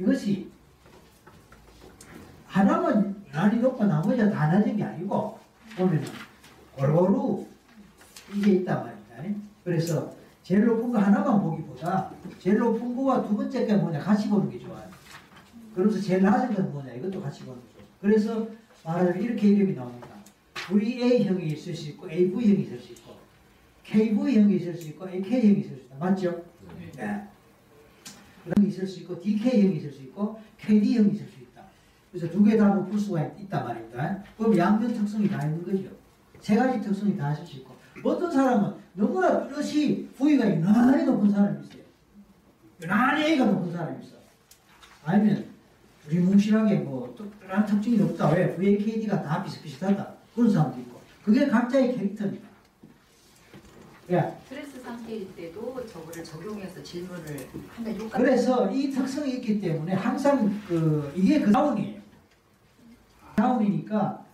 이것이 하나만 유난히 높고 나머지가 다 낮은 게 아니고 보면은 골고루 이게 있단 말이다. 그래서 제일 높은 거 하나만 보기보다 제일 높은 거와 두 번째 게 뭐냐 같이 보는 게 좋아요. 그러면서 제일 낮은 건 뭐냐 이것도 같이 보는 거죠. 그래서 말하자면 이렇게 이름이 나옵니다. VA형이 있을 수 있고 AV형이 있을 수 있고 KV형이 있을 수 있고 AK형이 있을 수 있다. 맞죠? 네. 그런 있을 수 있고 DK형이 있을 수 있고 KD형이 있을 수 있다. 그래서 두 개다 높을 수가 있, 단 말입니다. 그럼 양면 특성이 다 있는 거죠. 세 가지 특성이 다 있을 수 있고 어떤 사람은 너무나 뚜렷이 V가 유난히 높은 사람이 있어요. 유난히 A가 높은 사람이 있어. 아니면 두리뭉실하게 뭐 특별한 특징이 없다. 왜? VAKD가 다 비슷비슷하다. 그런 사람도 있고. 그게 각자의 캐릭터입니다. 예. 스트레스 상태일 때도 저거를 적용해서 질문을 하면 효과 그래서 이 특성이 있기 때문에 항상 그 이게 그 다운이에요. 다운이니까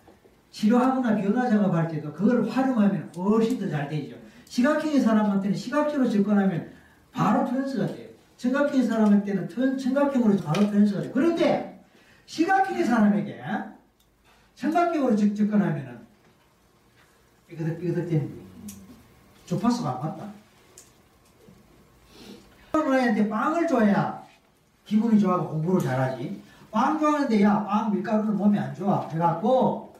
치료하거나 변화 작업할 때도 그걸 활용하면 훨씬 더 잘 되죠. 시각형의 사람한테는 시각적으로 접근하면 바로 trance가 돼요. 청각형의 사람한테는 트- 청각형으로 바로 trance가 돼요. 그런데 시각형의 사람에게 청각형으로 접- 접근하면은 삐그덕 삐그덕 되는 거예요. 주파수가 안 맞다. 아이한테 빵을 줘야 기분이 좋아하고 공부를 잘하지. 빵 좋아하는데 야, 빵 밀가루는 몸에 안 좋아. 해갖고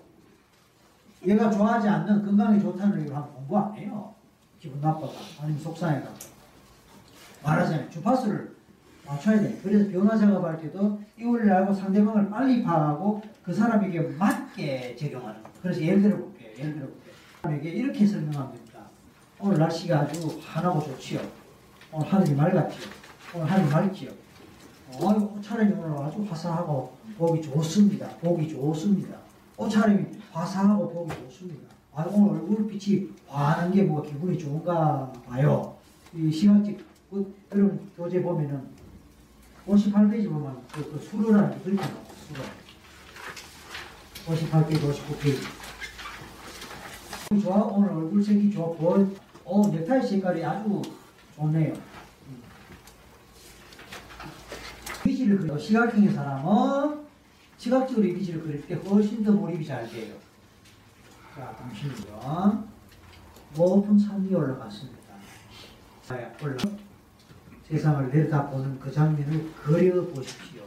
얘가 좋아하지 않는 건강에 좋다는 얘기를 하면 공부 안 해요. 기분 나빠가 아니면 속상해가 말하자면 주파수를 맞춰야 돼. 그래서 변화 작업할 때도 이 원리를 알고 상대방을 빨리 파악하고 그 사람에게 맞게 적용하는 거. 그래서 예를 들어 볼게요. 예를 들어 볼게요. 사람에게 이렇게 설명하면 됩니다. 오늘 날씨가 아주 환하고 좋지요. 오늘 하늘이 맑았지요. 오늘 하늘이 맑지요. 어, 옷차림이 오늘 아주 화사하고 보기 좋습니다. 보기 좋습니다. 옷차림이 화사하고 보기 좋습니다. 아, 오늘 얼굴빛이 환한 게 뭐 기분이 좋은가 봐요. 이 시각적, 그, 여러분 교재 보면은 58페이지 보면 그, 그 수로라는 게 나와요. 수로. 58페이지, 59페이지. 좋아, 오늘 얼굴색이 좋아, 보여. 어, 넥타이 색깔이 아주 좋네요. 이미지를 그려 시각형의 사람은 시각적으로 이미지를 그릴 때 훨씬 더 몰입이 잘 돼요. 자, 잠시만요. 높은 산이 올라갔습니다. 자, 올라 세상을 내려다보는 그 장면을 그려보십시오.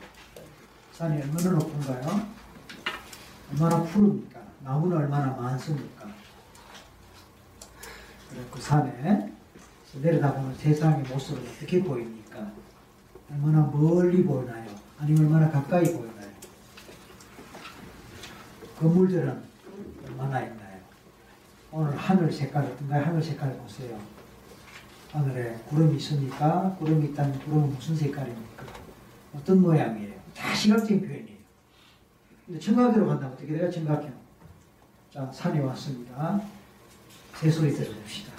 산이 얼마나 높은가요? 얼마나 푸릅니까? 나무는 얼마나 많습니까? 그 산에 내려다보는 세상의 모습은 어떻게 보입니까? 얼마나 멀리 보이나요? 아니면 얼마나 가까이 보이나요? 건물들은 얼마나 있나요? 오늘 하늘 색깔 어떤가요? 하늘 색깔 보세요. 하늘에 구름이 있습니까? 구름이 있다면 구름은 무슨 색깔입니까? 어떤 모양이에요? 다 시각적인 표현이에요. 근데 청각으로 간다면 어떻게 돼요? 청각형. 자, 산이 왔습니다. 새 소리 들어봅시다.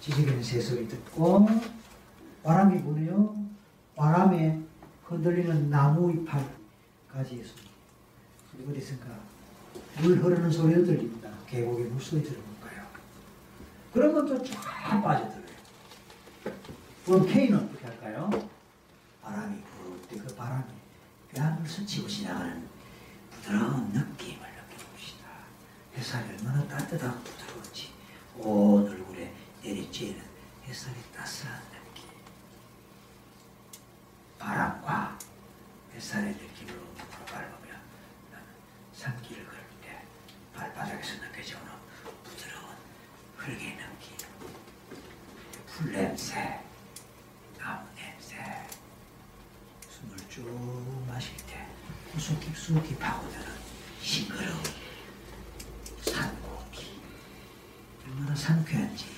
지식에는 새소리 듣고, 바람이 부네요. 바람에 흔들리는 나무 이파까지 있습니다. 그리고 어디선가 물 흐르는 소리도 들립니다. 계곡의 물소리 들어볼까요? 그런 것도 쫙 빠져들어요. 그럼 K는 어떻게 할까요? 바람이 부을 때그 바람이 뺨을 스치고 지나가는 부드러운 느낌을 느껴봅시다. 햇살이 얼마나 따뜻하고 부드러운지 온 얼굴에 내리쬐는 햇살이 따스한 느낌. 바람과 햇살의 느낌으로 눈으로 밟으면 나는 산길을 걸을 때 발바닥에서 느껴지는 부드러운 흙의 느낌, 풀 냄새, 나무 냄새, 숨을 쭉 마실 때 수깊수깊 파고드는 싱그러운 산 공기. 얼마나 상쾌한지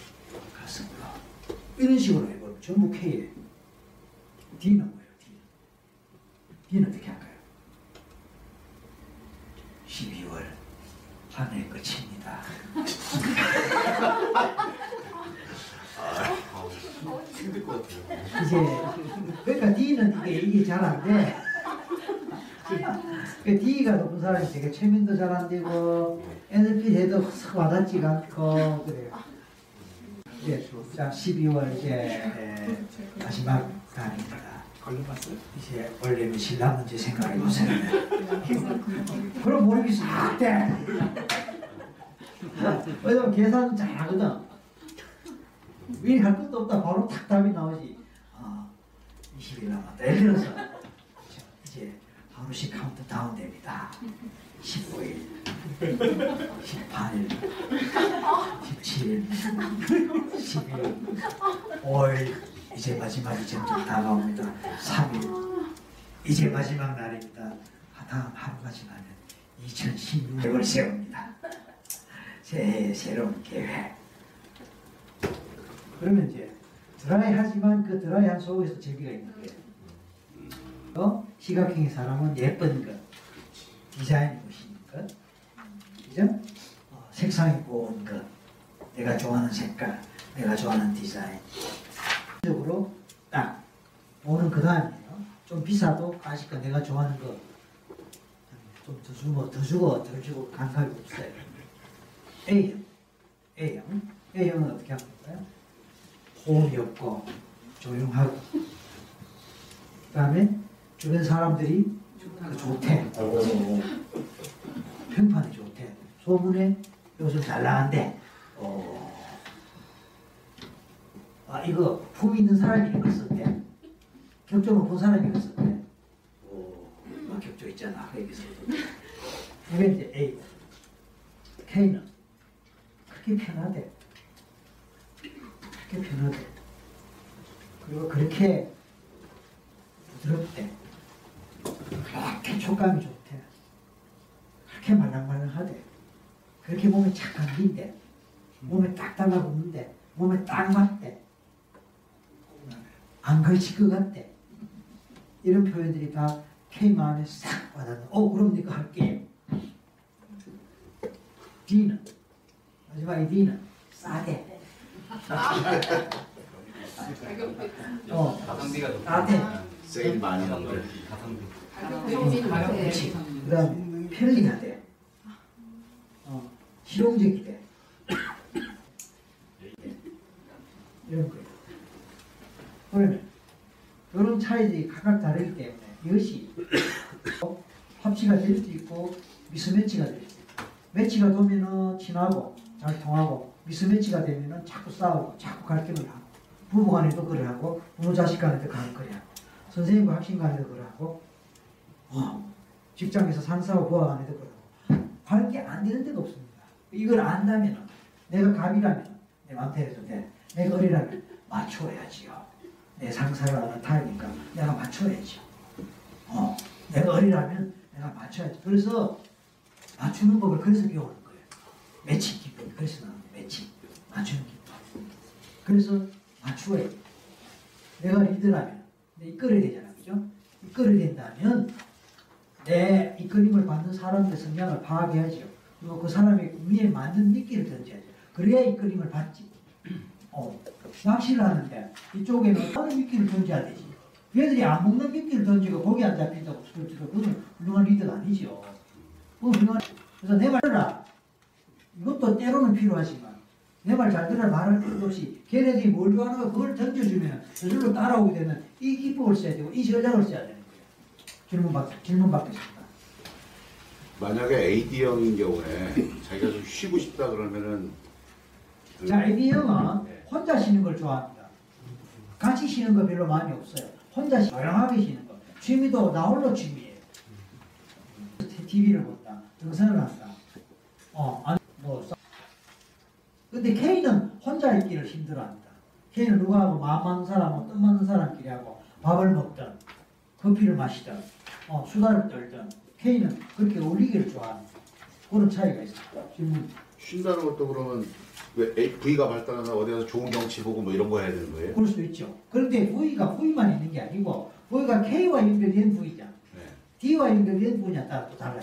이런 식으로 해보면 전부 K예요. D는 뭐예요? D. D는 어떻게 할까요? 12월 한 해 끝입니다. 힘들 것 같아요. 이제 그러니까 D는 이게 이게 잘안 돼. 그 D가 높은 사람이 되게 최면도 잘 안 되고 NLP 해도 싹 와닿지가 않고 그래요. 예, 자 12월 이제 에, 마지막 달입니다. 걸려봤어요? 이제 원래는 신랑 문제 생각해 보세요. 그럼 모르겠어. 안 돼. 왜냐면 계산은 잘하거든. 미리 할 것도 없다. 바로 탁 답이 나오지. 아, 20일 남았다. 예를 들어서 자, 이제 하루씩 카운트 다운 됩니다. 19일, 18일, 17일, 10일, 5일, 이제 마지막이 점점 다가옵니다. 3일, 이제 마지막 날입니다. 다음 하루가 지나면 2016년을 세웁니다. 새해 새로운 계획. 그러면 이제 드라이하지만 그 드라이한 속에서 재미가 있는 거예요. 어? 시각형의 사람은 예쁜 것, 디자인이 멋있는 것, 그죠? 어, 색상이 고운 것, 내가 좋아하는 색깔, 내가 좋아하는 디자인. 적으로 딱 오는 그 다음이에요. 좀 비싸도 아직까 내가 좋아하는 거 좀 더 주고 더 주고 더 주고 감각이 없어요. A형, A형, A형은 어떻게 하는 거예요? 호흡이 없고 조용하고 그다음에 주변 사람들이 그 좋대. 평판이 좋대. 소문에 요즘 잘 나간대. 어. 아 이거 품 있는 사람이 읽었었대. 격조를 본 사람이 읽었었대. 오, 막 격조 있잖아. 여기서. 이게 이제 A. K는 그렇게 편하대. 그렇게 편하대. 그리고 그렇게 부드럽대. 그렇게 촉감이 좋대. 그렇게 말랑말랑하대. 그렇게 몸에 착 감긴대. 몸에 딱 달라붙는데, 몸에 딱 맞대. 안 걸칠 것 같대. 이런 표현들이 다 K 마음에 싹 와닿는. 어, 그럼 내가 할게. D는 마지막에 D는 싸대. 어, 가성비가. 싸대. 세일 많이 하는데. 가성비. 그렇지. 그다음 편리하대. 어, 실용적이대. 이런 거예요. 그러면 이런 차이들이 각각 다르기 때문에 이것이 어, 합치가 될 수도 있고 미스매치가 될 수도 있고 매치가 되면은 친하고 잘 통하고 미스매치가 되면은 자꾸 싸우고 자꾸 갈등을 하고 부부 간에도 그래 하고 부모 자식 간에도 그래 하고 선생님과 학생 간에도 그래 하고 어, 직장에서 상사와 부하 간에도 그러고 관계 안 되는 데가 없습니다. 이걸 안다면 내가 갑이라면 내 돼. 내가 어리라면 맞춰야지요. 내 상사가 어느 타입니까? 내가 맞춰야죠. 어, 내가 어리라면 내가 맞춰야지. 그래서 맞추는 법을 그래서 배우는 거예요. 매칭 기법. 그래서 거예요. 매칭. 맞추는 기법. 그래서 맞추어야 돼. 내가 리더라면 내 이끌어야 되잖아. 그죠? 이끌어야 된다면 내 이끌림을 받는 사람들의 성향을 파악해야죠. 그리고 그 사람의 위에 맞는 미끼를 던져야죠. 그래야 이끌림을 받지. 어, 낚시를 하는데 이쪽에는 다른 미끼를 던져야 되지. 얘들이 안 먹는 미끼를 던지고 거기 안 잡힌다고 그렇죠. 그건 훌륭한 리더가 아니죠. 그 훌륭한 그래서 내말 들어라. 이것도 때로는 필요하지만 내 말 잘 들어 말할 필요 없이 걔네들이 뭘 좋아하는 거 그걸 던져주면 저절로 따라오게 되는 이 기법을 써야 되고 이 전략을 써야 되는 거예요. 질문 받 질문 받겠습니다. 만약에 AD형인 경우에 자기가 좀 쉬고 싶다 그러면은 그 자, 에디 형은 네. 혼자 쉬는 걸 좋아합니다. 같이 쉬는 거 별로 많이 없어요. 혼자 쉬- 조용하게 쉬는 거. 취미도 나 홀로 취미예요. TV를 본다, 등산을 한다. 어, 아니, 뭐. 싸- 근데 K는 혼자 있기를 힘들어합니다. K는 누구하고 마음 맞는 사람하고 뜻 맞는 사람끼리 하고 밥을 먹든 커피를 마시든 어, 수다를 떨든 K는 그렇게 어울리기를 좋아합니다. 그런 차이가 있습니다. 질문. 쉰다는 것도 그러면 왜 V가 발달하면 어디 가서 좋은 경치 보고 뭐 이런 거 해야 되는 거예요? 그럴 수 있죠. 그런데 V가 V만 있는 게 아니고 V가 K와 연결된 V잖아. 네. D와 연결된 V냐 따라 또 달라요.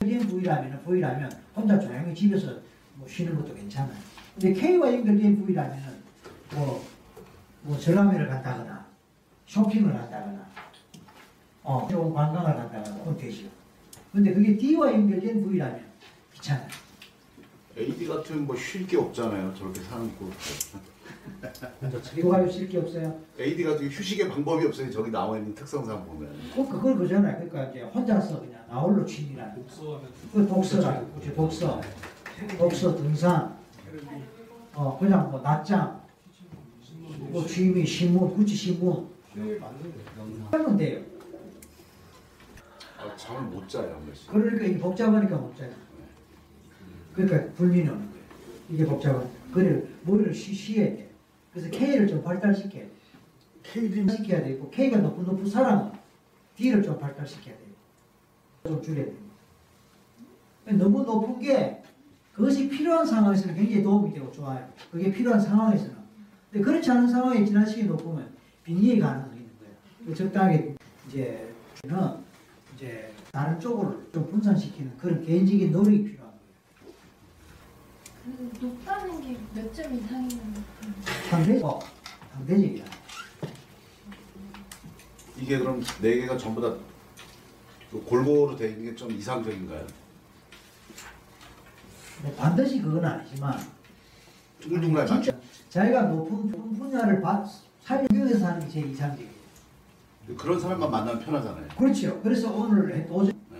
연결된 V라면 V라면 혼자 조용히 집에서 뭐 쉬는 것도 괜찮아요. 근데 K와 연결된 V라면은 뭐, 뭐 전람회를 간다거나 쇼핑을 한다거나 어, 좋은 관광을 간다거나 그건 되죠. 근데 그게 D와 연결된 V라면 귀찮아요. AD 같으면 뭐쉴 게 없잖아요. 저렇게 사는 거. 누가 있을 게 없어요. AD가 되게 휴식의 방법이 없어요. 저기 나와 있는 특성상 보면. 그, 그걸 그잖아요. 그러니까 이제 혼자서 그냥 나홀로 취미라. 독서하면 그 독서라. 그치, 독서. 독서, 등산. 어, 그냥 뭐 낮장. 뭐 취미, 신문, 구치 신문. 하면 돼요. 아, 잠을 못 자요 한 번씩. 그러니까 이게 복잡하니까 못 자요. 그러니까 불민이 오는 거예요. 이게 복잡한. 그래, 머리를 쉬, 쉬어야 돼. 그래서 K를 좀 발달시켜야 돼. K를 시켜야 되고, K가 높은 높은 사람은 D를 좀 발달시켜야 돼요. 좀 줄여야 돼요. 너무 높은 게 그것이 필요한 상황에서는 굉장히 도움이 되고 좋아요. 그게 필요한 상황에서는. 근데 그렇지 않은 상황에 시기 높으면 빙의의 가능성이 있는 거예요. 그 적당하게 이제 는 이제 다른 쪽으로 좀 분산시키는 그런 개인적인 노력이 필요한 거예요. 그 높다는 게 몇 점 이상이면 상대, 어, 상대적이야. 이게 그럼 네 개가 전부 다그 골고루 돼 있는 게 좀 이상적인가요? 뭐 반드시 그건 아니지만 둥글둥글 맞죠? 진짜 자기가 높은 분- 분야를 바- 살리면서 하는 게 제일 이상적이에요. 그런 사람만 만나면 편하잖아요. 그렇죠. 그래서 오늘 도저 네.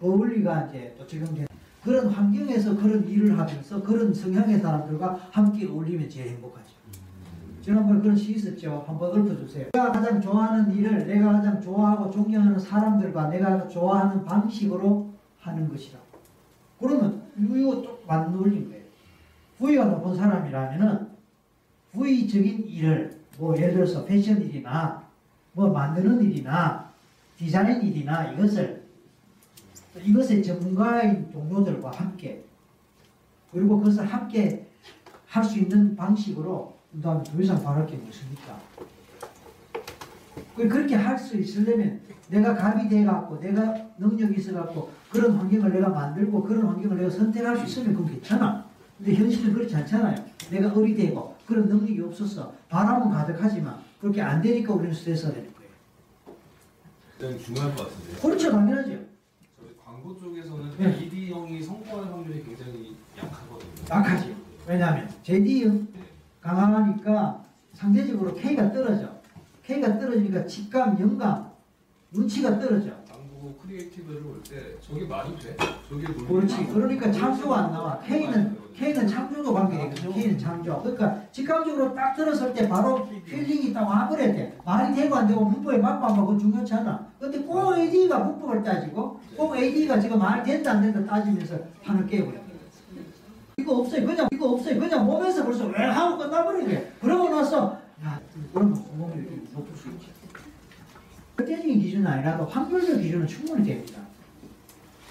그 원리가 이제 또 이제 그런 환경에서 그런 일을 하면서 그런 성향의 사람들과 함께 어울리면 제일 행복하죠. 지난번에 그런 시 있었죠. 한번 읊어주세요. 내가 가장 좋아하는 일을 내가 가장 좋아하고 존경하는 사람들과 내가 좋아하는 방식으로 하는 것이라. 그러면 이거 또 맞는 논리인 거예요. 부위가 높은 사람이라면은 부위적인 일을 뭐 예를 들어서 패션 일이나 뭐 만드는 일이나 디자인 일이나 이것을 이것의 전문가인 동료들과 함께 그리고 그것을 함께 할 수 있는 방식으로 그다음에 더 이상 바랄 게 무엇입니까? 그- 그렇게 할 수 있으려면 내가 갑이 돼 갖고 내가 능력이 있어 갖고 그런 환경을 내가 만들고 그런 환경을 내가 선택할 수 있으면 그건 괜찮아. 근데 현실은 그렇지 않잖아요. 내가 어리되고 그런 능력이 없어서 바람은 가득하지만 그렇게 안 되니까 우리는 스트레스가 되는 거예요. 굉장히 중요할 것 같은데요. 그렇죠, 당연하죠. 저희 광고 쪽에서는 네. AD형이 성공할 확률이 굉장히 약하거든요. 약하죠. 왜냐하면 AD형 네. 강하니까 상대적으로 K가 떨어져. K가 떨어지니까 직감, 영감, 눈치가 떨어져. 광고 creative를 볼 때 저게 말이 돼? 저게 그렇지. 그러니까 창조가 안 나와. K는 K는 창조도 관계되거든. K는 창조. 그러니까 직감적으로 딱 들었을 때 바로 feeling이 있다고 돼. 말이 되고 안 되고 문법에 맞고 안 맞고 중요치 않아. 근데 꼭 AD가 문법을 따지고 꼭 AD가 지금 말이 된다 안 된다 따지면서 판을 깨버려. 이거 없어요. 그냥 이거 없어요. 그냥 몸에서 벌써 왜 하고 끝나버리게. 그러고 나서 야 그러면 공공률이 높을 수 있지. 절대적인 기준은 아니라도 확률적 기준은 충분히 됩니다.